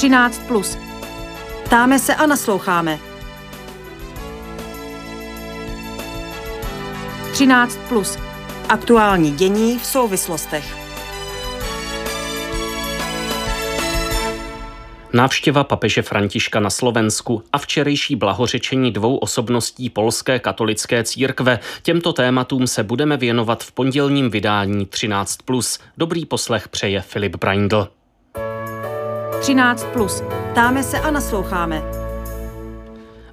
13. Plus. Ptáme se a nasloucháme. 13. Plus. Aktuální dění v souvislostech. Návštěva papeže Františka na Slovensku a včerejší blahořečení dvou osobností polské katolické církve. Těmto tématům se budeme věnovat v pondělním vydání 13+. Dobrý poslech přeje Filip Braindl. 13. Plus. Ptáme se a nasloucháme.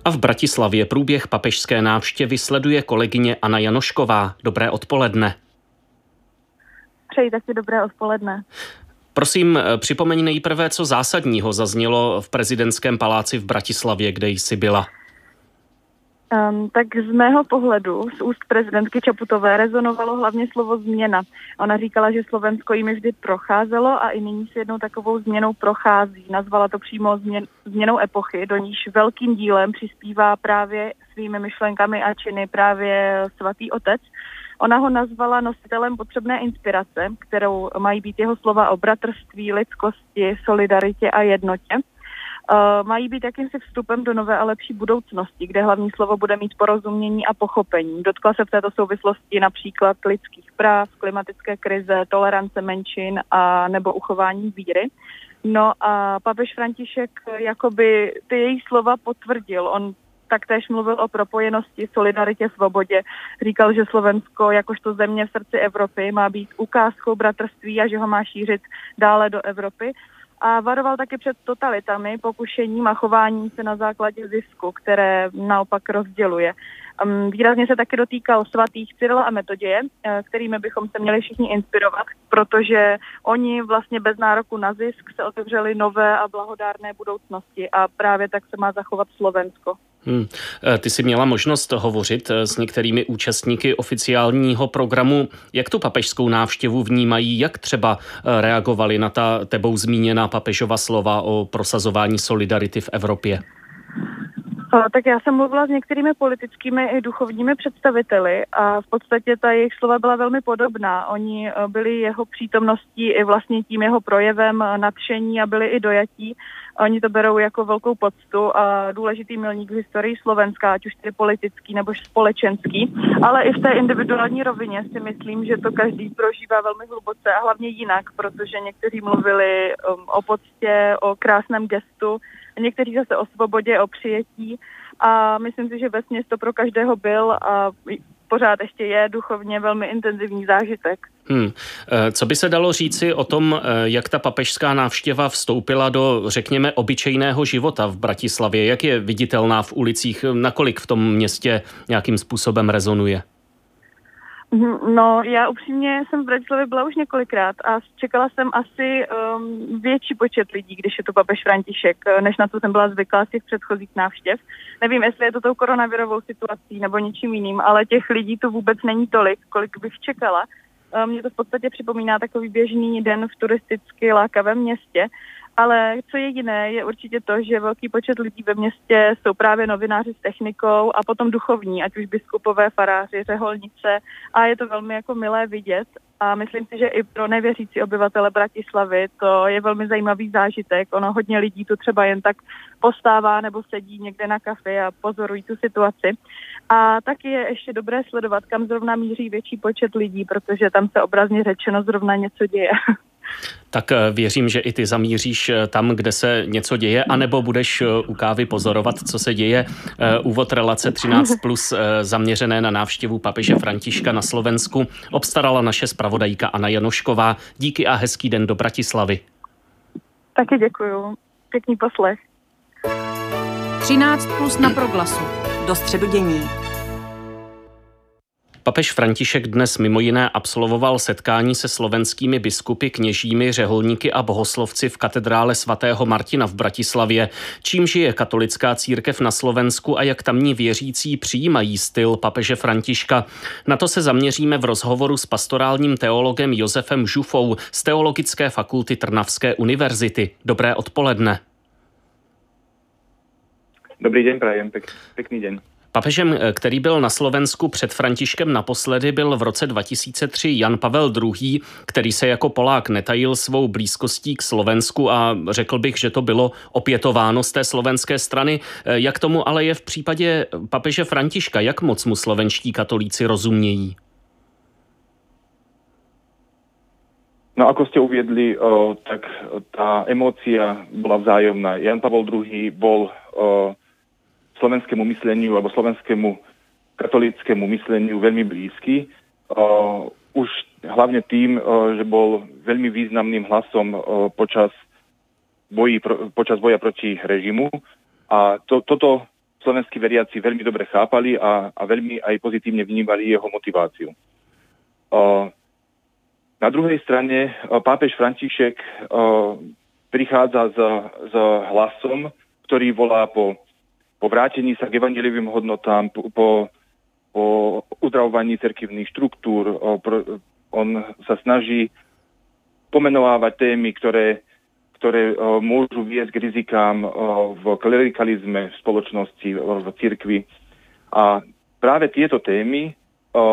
A v Bratislavě průběh papežské návštěvy sleduje kolegyně Anna Janošková. Dobré odpoledne. Přeji taky dobré odpoledne. Prosím, eh, připomeň nejprve, co zásadního zaznělo v prezidentském paláci v Bratislavě, kde jsi byla. Um, tak z mého pohledu, z úst prezidentky Čaputové, rezonovalo hlavně slovo změna. Ona říkala, že Slovensko jimi vždy procházelo a i nyní se jednou takovou změnou prochází. Nazvala to přímo změn, změnou epochy, do níž velkým dílem přispívá právě svými myšlenkami a činy právě svatý otec. Ona ho nazvala nositelem potřebné inspirace, kterou mají být jeho slova o bratrství, lidskosti, solidaritě a jednotě. Uh, mají být jakýmsi vstupem do nové a lepší budoucnosti, kde hlavní slovo bude mít porozumění a pochopení. Dotkla se v této souvislosti například lidských práv, klimatické krize, tolerance menšin a nebo uchování víry. No a papež František jakoby ty její slova potvrdil. On taktéž mluvil o propojenosti, solidaritě, svobodě. Říkal, že Slovensko jakožto země v srdci Evropy má být ukázkou bratrství a že ho má šířit dále do Evropy. A varoval také před totalitami, pokušením a chováním se na základě zisku, které naopak rozděluje. Výrazně se taky dotýkal svatých Cyrila a Metoděje, eh, kterými bychom se měli všichni inspirovat, protože oni vlastně bez nároku na zisk se otevřeli nové a blahodárné budoucnosti a právě tak se má zachovat Slovensko. Hmm. Eh, ty jsi měla možnost hovořit eh, s některými účastníky oficiálního programu. Jak tu papežskou návštěvu vnímají, jak třeba reagovali na ta tebou zmíněná papežova slova o prosazování solidarity v Evropě? Tak já jsem mluvila s některými politickými i duchovními představiteli a v podstatě ta jejich slova byla velmi podobná. Oni eh, byli jeho přítomností i vlastně tím jeho projevem eh, nadšení a byli i dojatí. Oni to berou jako velkou poctu a důležitý milník v historii Slovenska, ať už tedy politický nebo společenský, ale i v té individuální rovině si myslím, že to každý prožívá velmi hluboce a hlavně jinak, protože někteří mluvili o poctě, o krásném gestu, někteří zase o svobodě, o přijetí a myslím si, že ve to pro každého byl a pořád ještě je duchovně velmi intenzivní zážitek. Hmm. Eh, co by se dalo říci o tom, eh, jak ta papežská návštěva vstoupila do, řekněme, obyčejného života v Bratislavě? Jak je viditelná v ulicích? Nakolik v tom městě nějakým způsobem rezonuje? Mhm, no, já upřímně jsem v Bratislavě byla už několikrát a čekala jsem asi um, větší počet lidí, když je to papež František, eh, než na co jsem byla zvyklá z těch předchozích návštěv. Nevím, jestli je to tou koronavirovou situací nebo něčím jiným, ale těch lidí tu vůbec není tolik, kolik bych čekala. Um, Mně to v podstatě připomíná takový běžný den v turisticky lákavém městě ale co je jiné, je určitě to, že velký počet lidí ve městě jsou právě novináři s technikou a potom duchovní, ať už biskupové, faráři, řeholnice a je to velmi jako milé vidět a myslím si, že i pro nevěřící obyvatele Bratislavy to je velmi zajímavý zážitek. Ono hodně lidí tu třeba jen tak postává nebo sedí někde na kafe a pozorují tu situaci. A taky je ještě dobré sledovat, kam zrovna míří větší počet lidí, protože tam se obrazně řečeno zrovna něco děje. Tak eh, věřím, že i ty zamíříš eh, tam, kde se něco děje, anebo budeš eh, u kávy pozorovat, co se děje. Úvod relace 13 plus zaměřené na návštěvu papeže Františka na Slovensku obstarala naše zpravodajka Anna Janošková. Díky a hezký den do Bratislavy. Taky děkuju. Pěkný poslech. 13 plus na proglasu. Do středu dění. Papež František dnes mimo jiné absolvoval setkání se slovenskými biskupy, kněžími, řeholníky a bohoslovci v katedrále svatého Martina v Bratislavě. Čím žije katolická církev na Slovensku a jak tamní věřící přijímají styl papeže Františka? Na to se zaměříme v rozhovoru s pastorálním teologem Josefem Žufou z Teologické fakulty Trnavské univerzity. Dobré odpoledne. Dobrý den, prajem, pek, pekný den. Papežem, eh, který byl na Slovensku před Františkem naposledy, byl v roce 2003 Jan Pavel II., který se jako Polák netajil svou blízkostí k Slovensku a řekl bych, že to bylo opětováno z té slovenské strany. Eh, jak tomu ale je v případě papeže Františka? Jak moc mu slovenští katolíci rozumějí? No ako ste uviedli, o, tak tá emócia bola vzájomná. Jan Pavel II bol o, slovenskému mysleniu alebo slovenskému katolickému mysleniu veľmi blízky. O, už hlavne tým, o, že bol veľmi významným hlasom o, počas, boji, pro, počas boja proti režimu. A to, toto slovenskí veriaci veľmi dobre chápali a, a veľmi aj pozitívne vnímali jeho motiváciu. Na druhej strane pápež František prichádza s, s hlasom, ktorý volá po, po vrátení sa k evangelivým hodnotám, po, po, uzdravovaní cerkivných štruktúr. On sa snaží pomenovávať témy, ktoré, ktoré môžu viesť k rizikám v klerikalizme v spoločnosti, v cirkvi. A práve tieto témy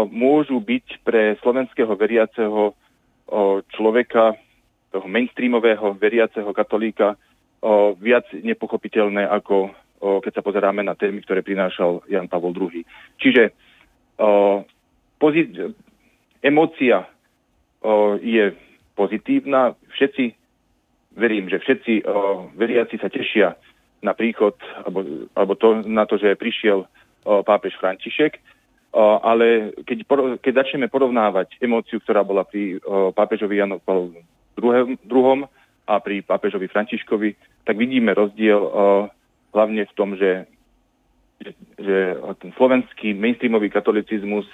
môžu byť pre slovenského veriaceho človeka, toho mainstreamového veriaceho katolíka, viac nepochopiteľné ako keď sa pozeráme na témy, ktoré prinášal Jan Pavol II. Čiže pozit- emócia je pozitívna. Všetci, verím, že všetci veriaci sa tešia na príchod, alebo, alebo to, na to, že prišiel pápež František ale keď, keď začneme porovnávať emóciu, ktorá bola pri pápežovi Janu II a pri pápežovi Františkovi, tak vidíme rozdiel hlavne v tom, že, že, že ten slovenský mainstreamový katolicizmus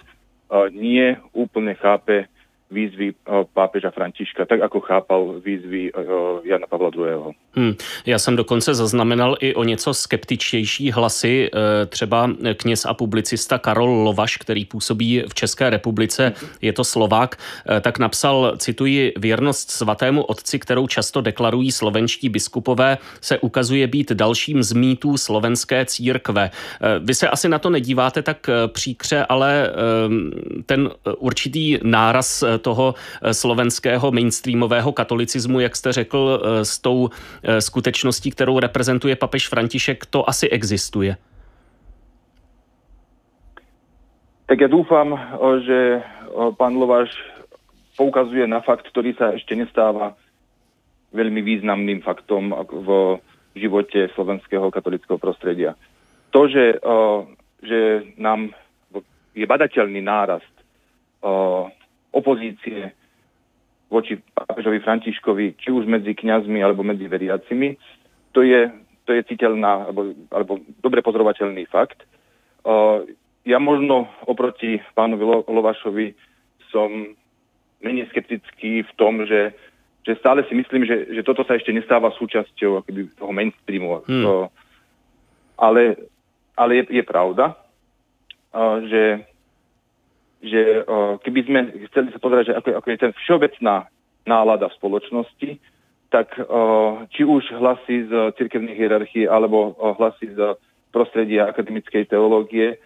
nie úplne chápe výzvy pápeža Františka, tak ako chápal výzvy Jana Pavla II. Hmm. Já jsem dokonce zaznamenal i o něco skeptičtější hlasy. Třeba kněz a publicista Karol Lovaš, který působí v České republice, je to Slovák, tak napsal, cituji, věrnost svatému otci, kterou často deklarují slovenští biskupové, se ukazuje být dalším z mýtů slovenské církve. Vy se asi na to nedíváte tak příkře, ale ten určitý náraz toho slovenského mainstreamového katolicismu, jak jste řekl, s tou Eh, skutečností, kterou reprezentuje papež František, to asi existuje? Tak ja dúfam, že pán Lováš poukazuje na fakt, ktorý sa ešte nestáva veľmi významným faktom v živote slovenského katolického prostredia. To, že, že nám je badateľný nárast opozície voči pápežovi Františkovi, či už medzi kňazmi alebo medzi veriacimi, to je, to je citeľná alebo, alebo dobre pozorovateľný fakt. Uh, ja možno oproti pánovi Lo- Lovašovi som menej skeptický v tom, že, že stále si myslím, že, že toto sa ešte nestáva súčasťou akoby, toho mainstreamu. Hmm. Uh, ale ale je, je pravda, uh, že že keby sme chceli sa pozerať, že ako, ako je ten všeobecná nálada v spoločnosti, tak či už hlasy z cirkevných hierarchii alebo hlasy z prostredia akademickej teológie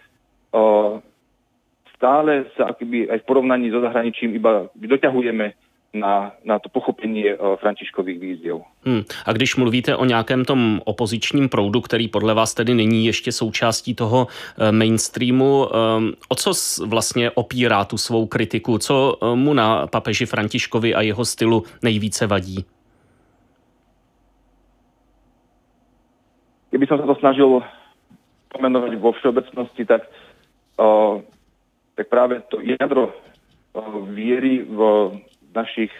stále sa akoby aj v porovnaní so zahraničím iba doťahujeme na, na to pochopení eh, Františkových výziev. Hmm. A když mluvíte o nějakém tom opozičním proudu, který podle vás tedy není ještě součástí toho eh, mainstreamu, eh, o co vlastně opírá tu svou kritiku? Co mu na papeži Františkovi a jeho stylu nejvíce vadí? Kdyby som sa to snažil pomenovať vo všeobecnosti, tak, uh, tak práve to uh, viery v našich,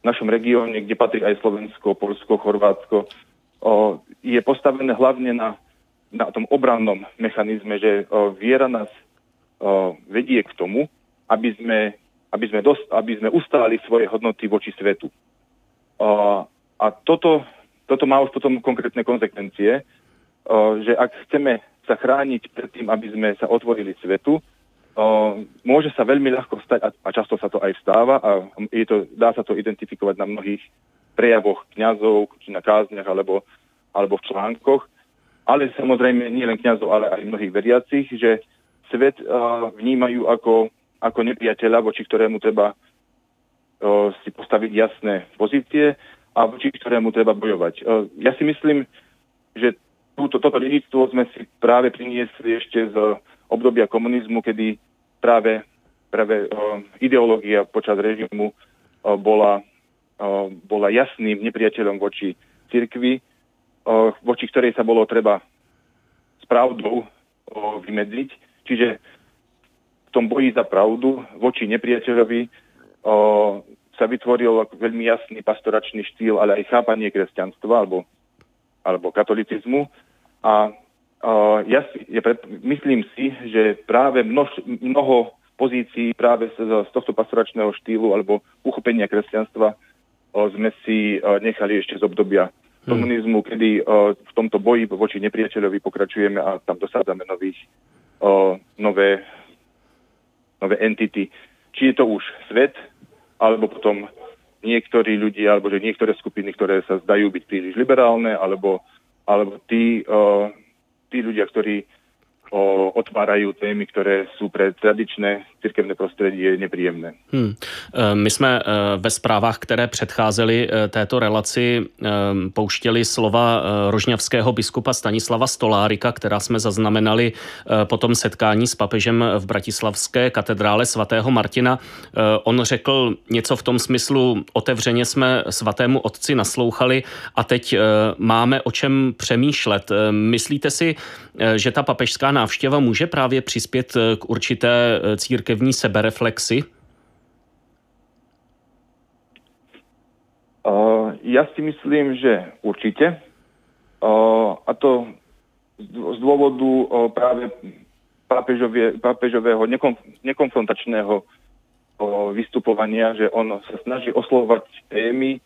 v našom regióne, kde patrí aj Slovensko, Polsko, Chorvátsko, o, je postavené hlavne na, na tom obrannom mechanizme, že o, viera nás o, vedie k tomu, aby sme, aby, sme dost, aby sme ustáli svoje hodnoty voči svetu. O, a toto, toto má už potom konkrétne konsekvencie, o, že ak chceme sa chrániť pred tým, aby sme sa otvorili svetu, môže sa veľmi ľahko stať, a, a často sa to aj stáva, a je to, dá sa to identifikovať na mnohých prejavoch kňazov, či na kázniach, alebo, alebo v článkoch, ale samozrejme nie len kňazov, ale aj mnohých veriacich, že svet uh, vnímajú ako, ako nepriateľa, voči ktorému treba uh, si postaviť jasné pozície a voči ktorému treba bojovať. Uh, ja si myslím, že túto, toto dedictvo sme si práve priniesli ešte z obdobia komunizmu, kedy práve, práve ideológia počas režimu bola, bola jasným nepriateľom voči cirkvi, voči ktorej sa bolo treba s pravdou vymedziť. Čiže v tom boji za pravdu voči nepriateľovi sa vytvoril veľmi jasný pastoračný štýl, ale aj chápanie kresťanstva alebo, alebo katolicizmu. A ja si, ja pred, myslím si, že práve množ, mnoho pozícií práve z, z tohto pastoračného štýlu alebo uchopenia kresťanstva sme si nechali ešte z obdobia Hmm. komunizmu, kedy uh, v tomto boji voči nepriateľovi pokračujeme a tam dosádzame nových, uh, nové, nové entity. Či je to už svet, alebo potom niektorí ľudia, alebo že niektoré skupiny, ktoré sa zdajú byť príliš liberálne, alebo, alebo tí, uh, tí ľudia, ktorí o, otvárají témy, které jsou pro tradičné církevné prostředí nepříjemné. Hmm. E, my jsme e, ve zprávách, které předcházely e, této relaci, pouštěli slova rožňavského biskupa Stanislava Stolárika, která jsme zaznamenali po tom setkání s papežem v bratislavské katedrále svatého Martina. On řekl něco v tom smyslu, otevřeně jsme svatému otci naslouchali a teď máme o čem přemýšlet. Myslíte si, že ta papežská návštěva může právě přispět eh, k určité eh, církevní sebereflexi? Uh, ja si myslím, že určite. Uh, a to z dôvodu uh, práve pápežovie, pápežového nekom, nekonfrontačného vystupovania, že on sa snaží oslovať témy,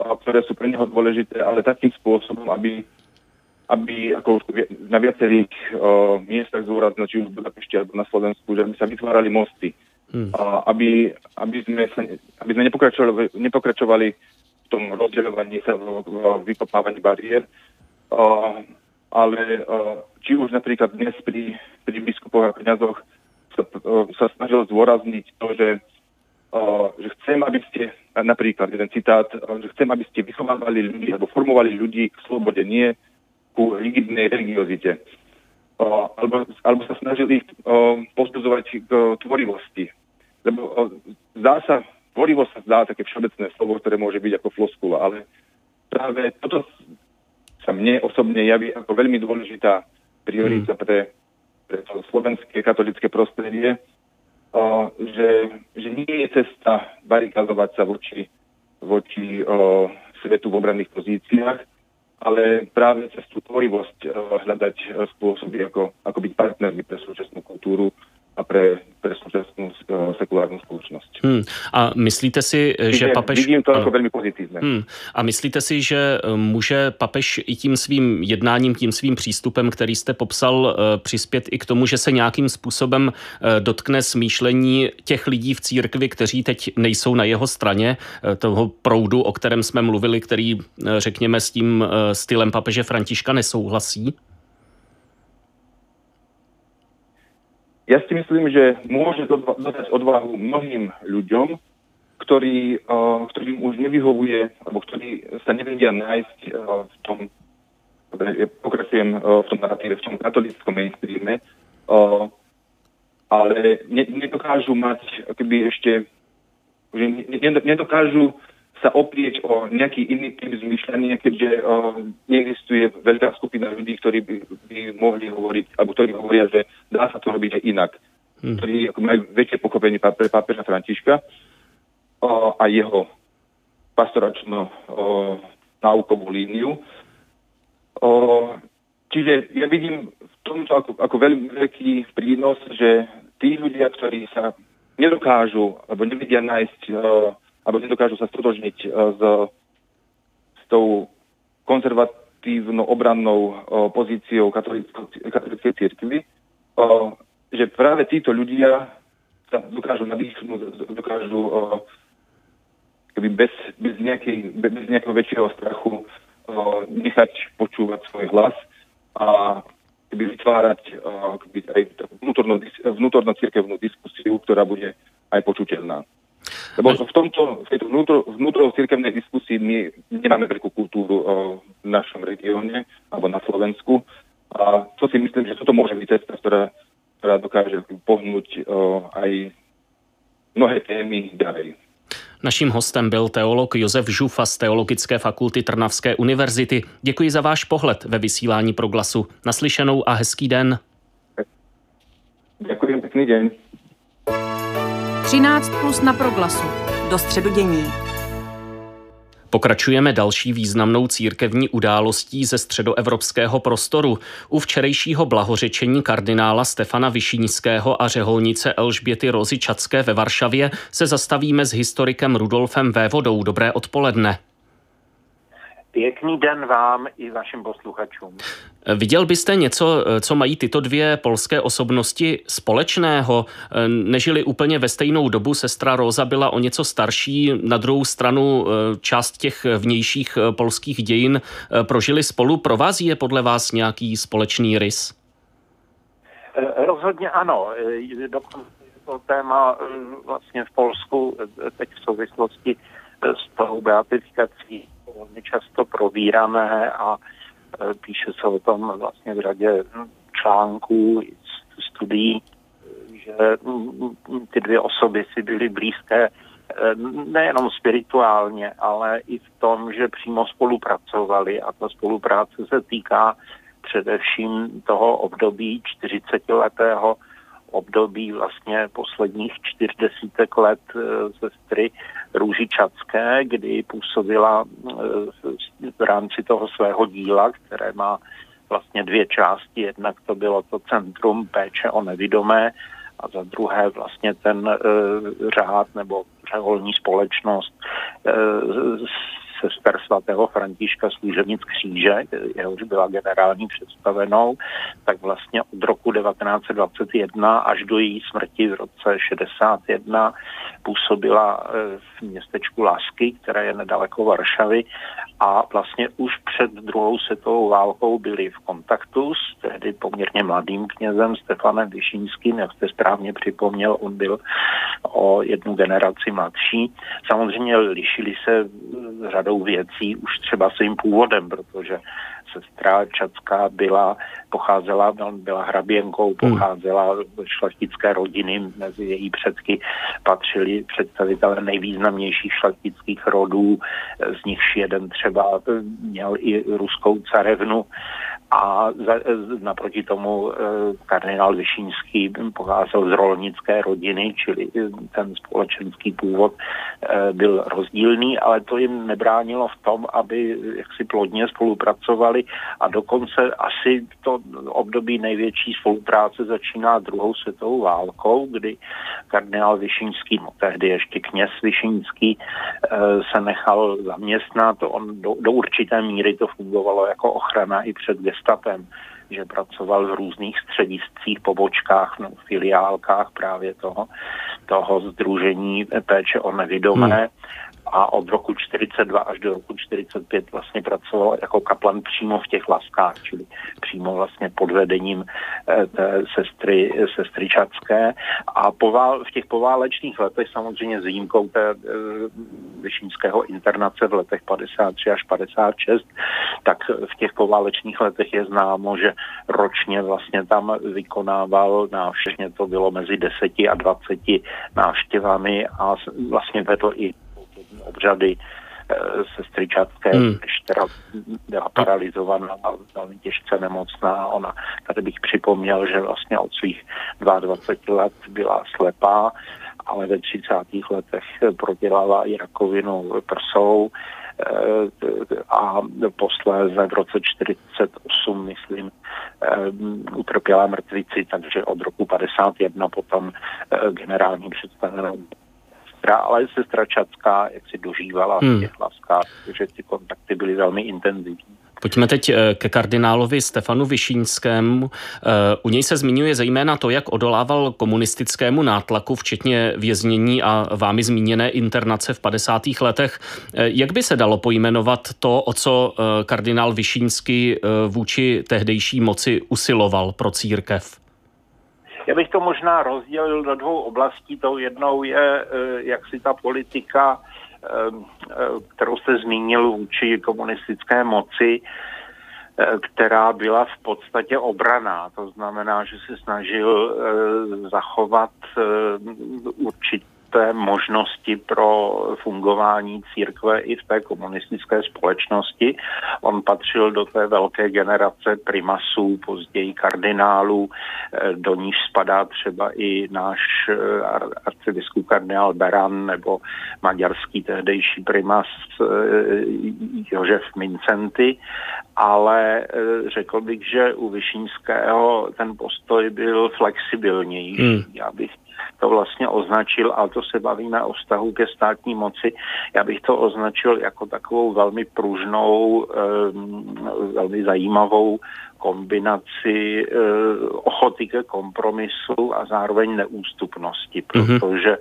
ktoré sú pre neho dôležité, ale takým spôsobom, aby aby ako na viacerých uh, miestach zúraznil, či už v Budapešti alebo na Slovensku, že by sa vytvárali mosty. Hmm. Uh, aby, aby, sme sa, aby sme nepokračovali, nepokračovali v tom rozdeľovaní sa, v, v vykopávaní bariér, uh, ale uh, či už napríklad dnes pri, pri biskupoch a kniazoch sa, uh, sa snažil zdôrazniť to, že, uh, že chcem, aby ste, napríklad jeden citát, že chcem, aby ste vychovávali ľudí alebo formovali ľudí k slobode, nie ku rigidnej religiozite. O, alebo, alebo sa snažili ich pozbudzovať k tvorivosti. Lebo o, zdá sa, tvorivosť sa zdá také všeobecné slovo, ktoré môže byť ako floskula, ale práve toto sa mne osobne javí ako veľmi dôležitá priorita hmm. pre, pre to slovenské katolické prostredie, o, že, že nie je cesta barikazovať sa voči, voči o, svetu v obranných pozíciách, ale práve cez tú tvorivosť eh, hľadať eh, spôsoby, ako, ako byť partnermi pre súčasnú kultúru a pre, pre súčasnú uh, sekulárnu spoločnosť. Hmm. A myslíte si, že papež... Vidím to ako velmi pozitivné. Hmm. A myslíte si, že může papež i tím svým jednáním, tím svým přístupem, který jste popsal, přispět i k tomu, že se nějakým způsobem dotkne smýšlení těch lidí v církvi, kteří teď nejsou na jeho straně, toho proudu, o kterém jsme mluvili, který, řekněme, s tím stylem papeže Františka nesouhlasí? Ja si myslím, že môže dodať odvahu mnohým ľuďom, ktorí, uh, ktorým už nevyhovuje, alebo ktorí sa nevedia nájsť uh, v tom, ja pokračujem v tom narratíve, v tom katolickom mainstreame, ale ne, nedokážu mať keby ešte, že nedokážu sa oprieť o nejaký iný typ zmyšľania, keďže uh, neexistuje veľká skupina ľudí, ktorí by, by mohli hovoriť, alebo ktorí hovoria, že dá sa to robiť aj inak. Hmm. Ktorí majú väčšie pochopenie pre pápeža Františka uh, a jeho pastoračno uh, náukovú líniu. Uh, čiže ja vidím v tomto ako, ako veľmi veľký prínos, že tí ľudia, ktorí sa nedokážu alebo nevedia nájsť uh, alebo nedokážu sa stotožniť e, s, s tou konzervatívnou obrannou e, pozíciou katolíckej církvy, e, že práve títo ľudia sa dokážu nadýchnúť, dokážu keby bez, bez, nejakej, bez nejakého väčšieho strachu nechať počúvať svoj hlas a keby vytvárať keby aj vnútorno, vnútorno cirkevnú diskusiu, ktorá bude aj počuteľná. Lebo v tomto, v tejto vnútro, vnútro cirkevnej diskusii my nemáme veľkú kultúru uh, v našom regióne alebo na Slovensku. A to si myslím, že toto môže byť cesta, ktorá, ktorá dokáže pohnúť uh, aj mnohé témy ďalej. Naším hostem byl teolog Josef Žufa z Teologické fakulty Trnavské univerzity. Děkuji za váš pohled ve vysílání proglasu. Naslyšenou a hezký den. Děkuji, pěkný den. 13 plus na proglasu. Do středu dění. Pokračujeme další významnou církevní událostí ze středoevropského prostoru. U včerejšího blahořečení kardinála Stefana Vyšínského a řeholnice Elžběty Rozy Čacké ve Varšavě se zastavíme s historikem Rudolfem Vévodou. Dobré odpoledne. Pěkný den vám i vašim posluchačům. Viděl byste něco, co mají tyto dvě polské osobnosti společného? Nežili úplně ve stejnou dobu, sestra Roza byla o něco starší, na druhou stranu část těch vnějších polských dějin prožili spolu. Provází je podle vás nějaký společný rys? Rozhodně ano. Dokonce to téma vlastně v Polsku teď v souvislosti s tou beatifikací velmi často probírané a píše se o tom vlastně v řadě článků, studií, že ty dvě osoby si byly blízké nejenom spirituálně, ale i v tom, že přímo spolupracovali. A ta spolupráce se týká především toho období 40-letého období vlastně posledních čtyř desítek let sestry Růži Čacké, kdy působila v rámci toho svého díla, které má vlastně dvě části. Jednak to bylo to Centrum péče o nevidomé a za druhé vlastně ten e, řád nebo řeholní společnost e, sester svatého Františka služebnic kříže, jehož byla generální představenou, tak vlastně od roku 1921 až do její smrti v roce 61 působila v městečku Lasky, které je nedaleko Varšavy a vlastně už před druhou světovou válkou byli v kontaktu s tehdy poměrně mladým knězem Stefanem Vyšínským, jak jste správně připomněl, on byl o jednu generaci mladší. Samozřejmě lišili se řadou věcí už třeba svým původem, protože sestra Čacká byla, pocházela, byla hraběnkou, pocházela ze šlachtické rodiny, mezi její předky patřili představitelé nejvýznamnějších šlachtických rodů, z nichž jeden třeba měl i ruskou carevnu. A za, naproti tomu kardinál Vyšínský pocházel z rolnické rodiny, čili ten společenský původ byl rozdílný, ale to jim nebránilo v tom, aby jaksi plodně spolupracovali a dokonce asi to období největší spolupráce začíná druhou světovou válkou, kdy kardinál Vyšínský, no tehdy ještě kněz Vyšínský, se nechal zaměstnat. On do, do určité míry to fungovalo jako ochrana i před gestapem že pracoval v různých střediscích, pobočkách, no, filiálkách právě toho, toho združení péče o nevidomé. Hmm a od roku 42 až do roku 45 vlastně pracoval jako kaplan přímo v těch laskách, čili přímo vlastně pod vedením té sestry, sestry Čacké. A povál, v těch poválečných letech samozřejmě s výjimkou té e, vyšínského internace v letech 53 až 56, tak v těch poválečných letech je známo, že ročně vlastně tam vykonával návštěvně to bylo mezi 10 a 20 návštěvami a vlastně vedl i obřady sestry Čatské, hmm. když teda byla paralizovaná a velmi těžce nemocná. Ona, tady bych připomněl, že vlastně od svých 22 let byla slepá, ale ve 30. letech prodělala i rakovinu prsou a posléze v roce 48, myslím, utrpěla mrtvici, takže od roku 51 potom generální představenou sestra, ale sestra Čacká, jak si dožívala hmm. v těch laskách, že ty kontakty byly velmi intenzivní. Pojďme teď eh, ke kardinálovi Stefanu Vyšínskému. Eh, u něj se zmiňuje zejména to, jak odolával komunistickému nátlaku, včetně věznění a vámi zmíněné internace v 50. letech. Eh, jak by se dalo pojmenovat to, o co kardinál Vyšínský vůči tehdejší moci usiloval pro církev? Já bych to možná rozdělil do dvou oblastí. Tou jednou je, jak si ta politika Ehm, eh, kterou jste zmínil vůči komunistické moci, eh, která byla v podstatě obraná. To znamená, že se snažil eh, zachovat určitě té možnosti pro fungování církve i v té komunistické společnosti. On patřil do té velké generace primasů, později kardinálů, eh, do níž spadá třeba i náš eh, arcibiskup kardinál Beran nebo maďarský tehdejší primas eh, Jožef Mincenty, ale řekl bych, že u Vyšínského ten postoj byl flexibilnější. Hmm. Já bych to vlastně označil, ale to se bavíme o vztahu ke státní moci, já bych to označil jako takovou velmi pružnou, velmi zajímavou kombinaci eh, ochoty ke kompromisu a zároveň neústupnosti, mhm. protože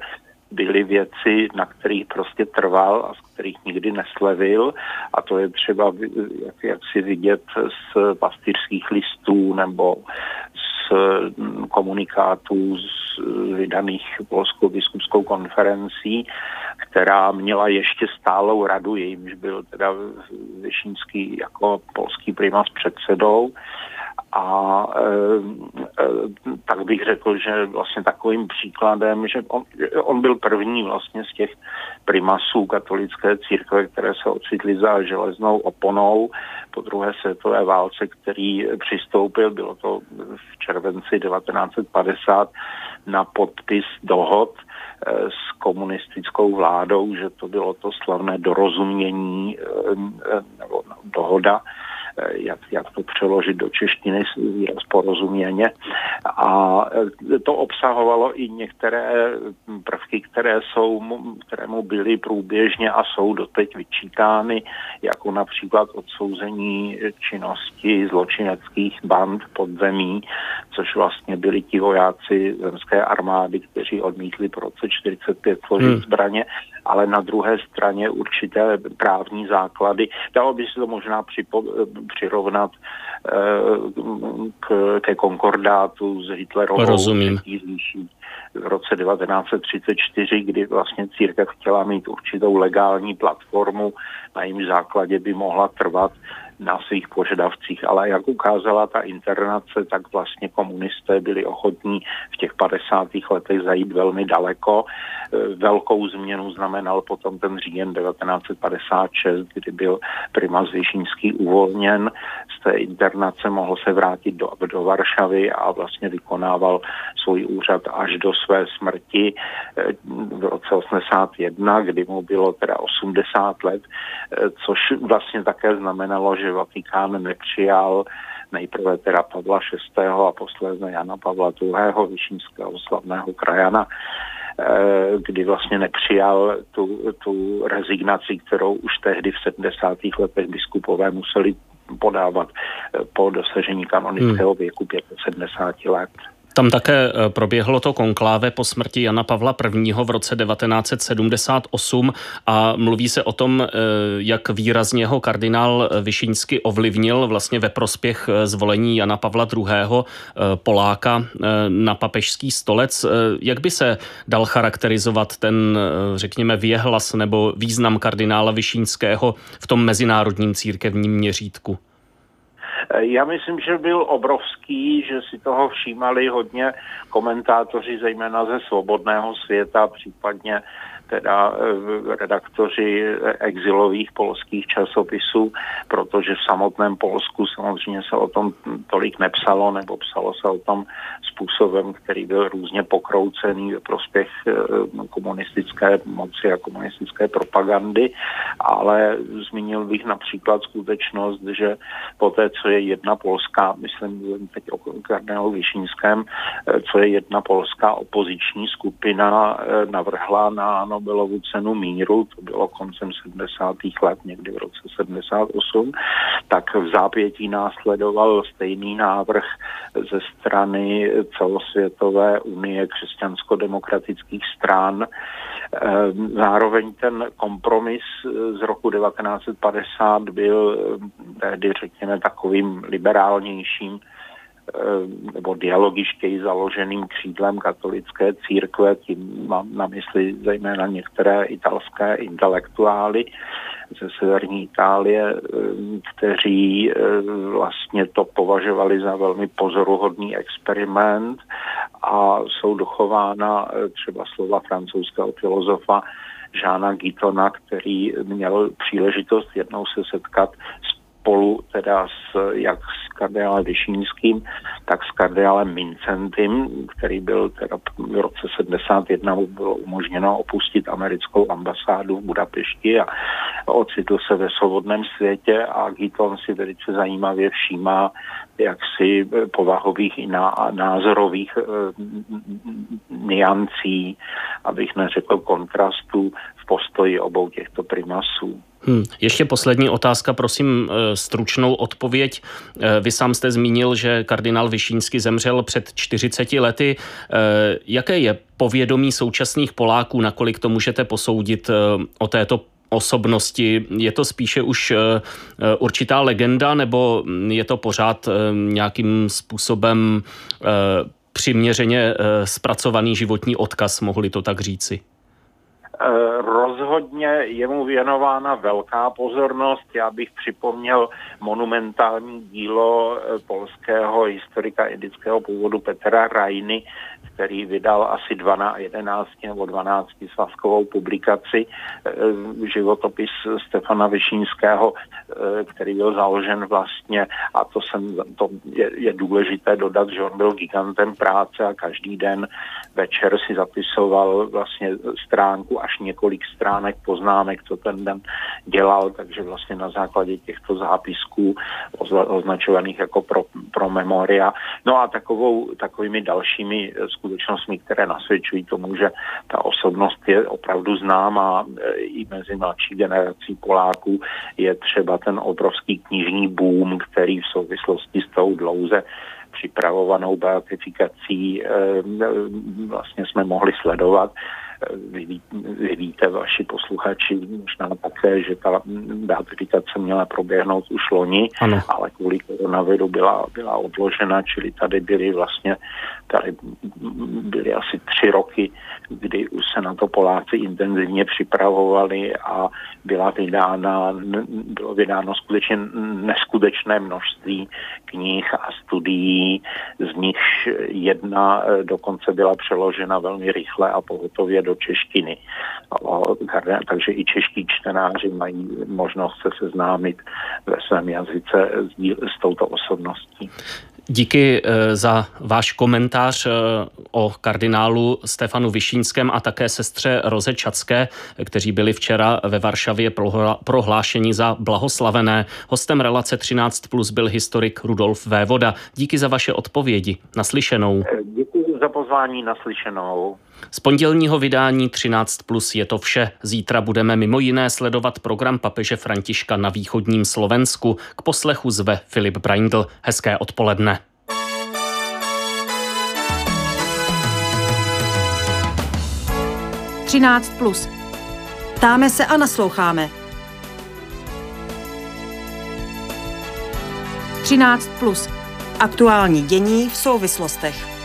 byly věci, na kterých prostě trval a z kterých nikdy neslevil. A to je třeba jak, jak si vidět z pastýřských listů nebo z mm, komunikátů z vydaných Polskou biskupskou konferencí, která měla ještě stálou radu, jejímž byl teda Vyšínský jako polský primas předsedou a e, e, tak bych řekl, že vlastně takovým příkladem, že on, on byl první vlastně z těch primasů katolické církve, které se ocitly za železnou oponou po druhé světové válce, který přistoupil, bylo to v červenci 1950, na podpis dohod e, s komunistickou vládou, že to bylo to slavné dorozumění e, e, nebo dohoda jak, jak to přeložit do češtiny výraz porozuměně. A eh, to obsahovalo i některé prvky, které, jsou, které mu byly průběžně a jsou doteď vyčítány, jako například odsouzení činnosti zločineckých band podzemí, což vlastně byli ti vojáci zemské armády, kteří odmítli po roce 45 složit hmm. zbraně, ale na druhé straně určité právní základy. Dalo by se to možná připo, přirovnat eh, k, ke konkordátu s Hitlerovou Rozumím. v roce 1934, kdy vlastně církev chtěla mít určitou legální platformu, na jejím základě by mohla trvat na svých požadavcích, ale jak ukázala ta internace, tak vlastně komunisté byli ochotní v těch 50. letech zajít velmi daleko. E, velkou změnu znamenal potom ten říjen 1956, kdy byl primas Vyšínský uvolněn. Z té internace mohl se vrátit do, do Varšavy a vlastně vykonával svůj úřad až do své smrti e, v roce 81, kdy mu bylo teda 80 let, e, což vlastně také znamenalo, že Vatikán nepřijal nejprve teda Pavla VI. a posléze Jana Pavla II. vyšínského slavného krajana, eh, kdy vlastně nepřijal tu, tu rezignaci, kterou už tehdy v 70. letech biskupové museli podávat eh, po dosažení kanonického hmm. věku 75 let. Tam také eh, proběhlo to konkláve po smrti Jana Pavla I. v roce 1978 a mluví se o tom, eh, jak výrazně ho kardinál Vyšínsky ovlivnil vlastně ve prospěch eh, zvolení Jana Pavla II. Poláka na papežský stolec. Jak by se dal charakterizovat ten, řekněme, věhlas nebo význam kardinála Vyšínského v tom mezinárodním církevním měřítku? Já myslím, že byl obrovský, že si toho všímali hodně komentátoři, zejména ze svobodného světa, případně teda eh, redaktoři exilových polských časopisů, protože v samotném Polsku samozřejmě se o tom tolik nepsalo, nebo psalo se o tom způsobem, který byl různě pokroucený ve prospěch eh, komunistické moci a komunistické propagandy, ale zmínil bych například skutečnost, že po té, co je jedna polská, myslím teď o kardinálu Vyšínském, eh, co je jedna polská opoziční skupina navrhla na Nobelovu cenu míru, to bylo koncem 70. let, někdy v roce 78, tak v zápětí následoval stejný návrh ze strany celosvětové unie křesťansko-demokratických stran. Ehm, zároveň ten kompromis z roku 1950 byl tehdy, řekněme, takovým liberálnějším nebo dialogištěji založeným křídlem katolické církve, tím mám na mysli zejména některé italské intelektuály ze severní Itálie, eh, kteří eh, vlastně to považovali za velmi pozoruhodný experiment a jsou dochována třeba slova francouzského filozofa Žána Gitona, který měl příležitost jednou se setkat s spolu teda s, jak kardinálem Vyšínským, tak s kardinálem Mincentym, který byl teda v roce 71 bylo umožněno opustit americkou ambasádu v Budapešti a ocitl se ve svobodném světě a Giton si velice zajímavě všímá jaksi povahových i názorových e, niancí, abych neřekl kontrastů v postoji obou těchto primasů. Hmm. Ještě poslední otázka, prosím, eh, stručnou odpověď. Eh, vy sám jste zmínil, že kardinál Vyšínský zemřel před 40 lety. Eh, jaké je povědomí současných Poláků, nakolik to můžete posoudit o této osobnosti? Je to spíše už určitá legenda, nebo je to pořád nějakým způsobem přiměřeně zpracovaný životní odkaz, mohli to tak říci? Eh, rozhodně je mu věnována velká pozornost. Já bych připomněl monumentální dílo eh, polského historika indického původu Petra Rajny, který vydal asi 12, 11 nebo 12 svazkovou publikaci eh, životopis Stefana Vyšínského, který byl založen vlastně, a to, jsem, to je, je důležité dodat, že on byl gigantem práce a každý den večer si zapisoval vlastně stránku až několik stránek poznámek, co ten den dělal, takže vlastně na základě těchto zápisků označovaných jako pro, pro memoria. No a takovou, takovými dalšími skutečnostmi, které nasvědčují tomu, že ta osobnost je opravdu známá e, i mezi mladší generací Poláků, je třeba ten obrovský knižní boom, který v souvislosti s tou dlouze připravovanou beatifikací e, vlastně jsme mohli sledovat vy, vy víte, vaši posluchači, možná také, že ta beatifikace měla proběhnout už loni, ano. ale kvůli koronaviru byla, byla odložena, čili tady byly vlastně tady byly asi tři roky, kdy už se na to Poláci intenzivně připravovali a byla vydána, bylo vydáno skutečně neskutečné množství knih a studií, z nich jedna dokonce byla přeložena velmi rychle a pohotově do češtiny. Takže i čeští čtenáři mají možnost se seznámit ve svém jazyce s, s touto osobností. Díky eh, za váš komentář eh, o kardinálu Stefanu Vyšínském a také sestře Roze Čacké, kteří byli včera ve Varšavě prohlášeni za blahoslavené. Hostem relace 13 plus byl historik Rudolf Vévoda. Díky za vaše odpovědi. Naslyšenou. Děkuji za pozvání naslyšenou. Z pondělního vydání 13 plus je to vše. Zítra budeme mimo jiné sledovat program papeže Františka na východním Slovensku. K poslechu zve Filip Braindl. Hezké odpoledne. Třináct plus. Ptáme se a nasloucháme. 13 plus. Aktuální dění v souvislostech.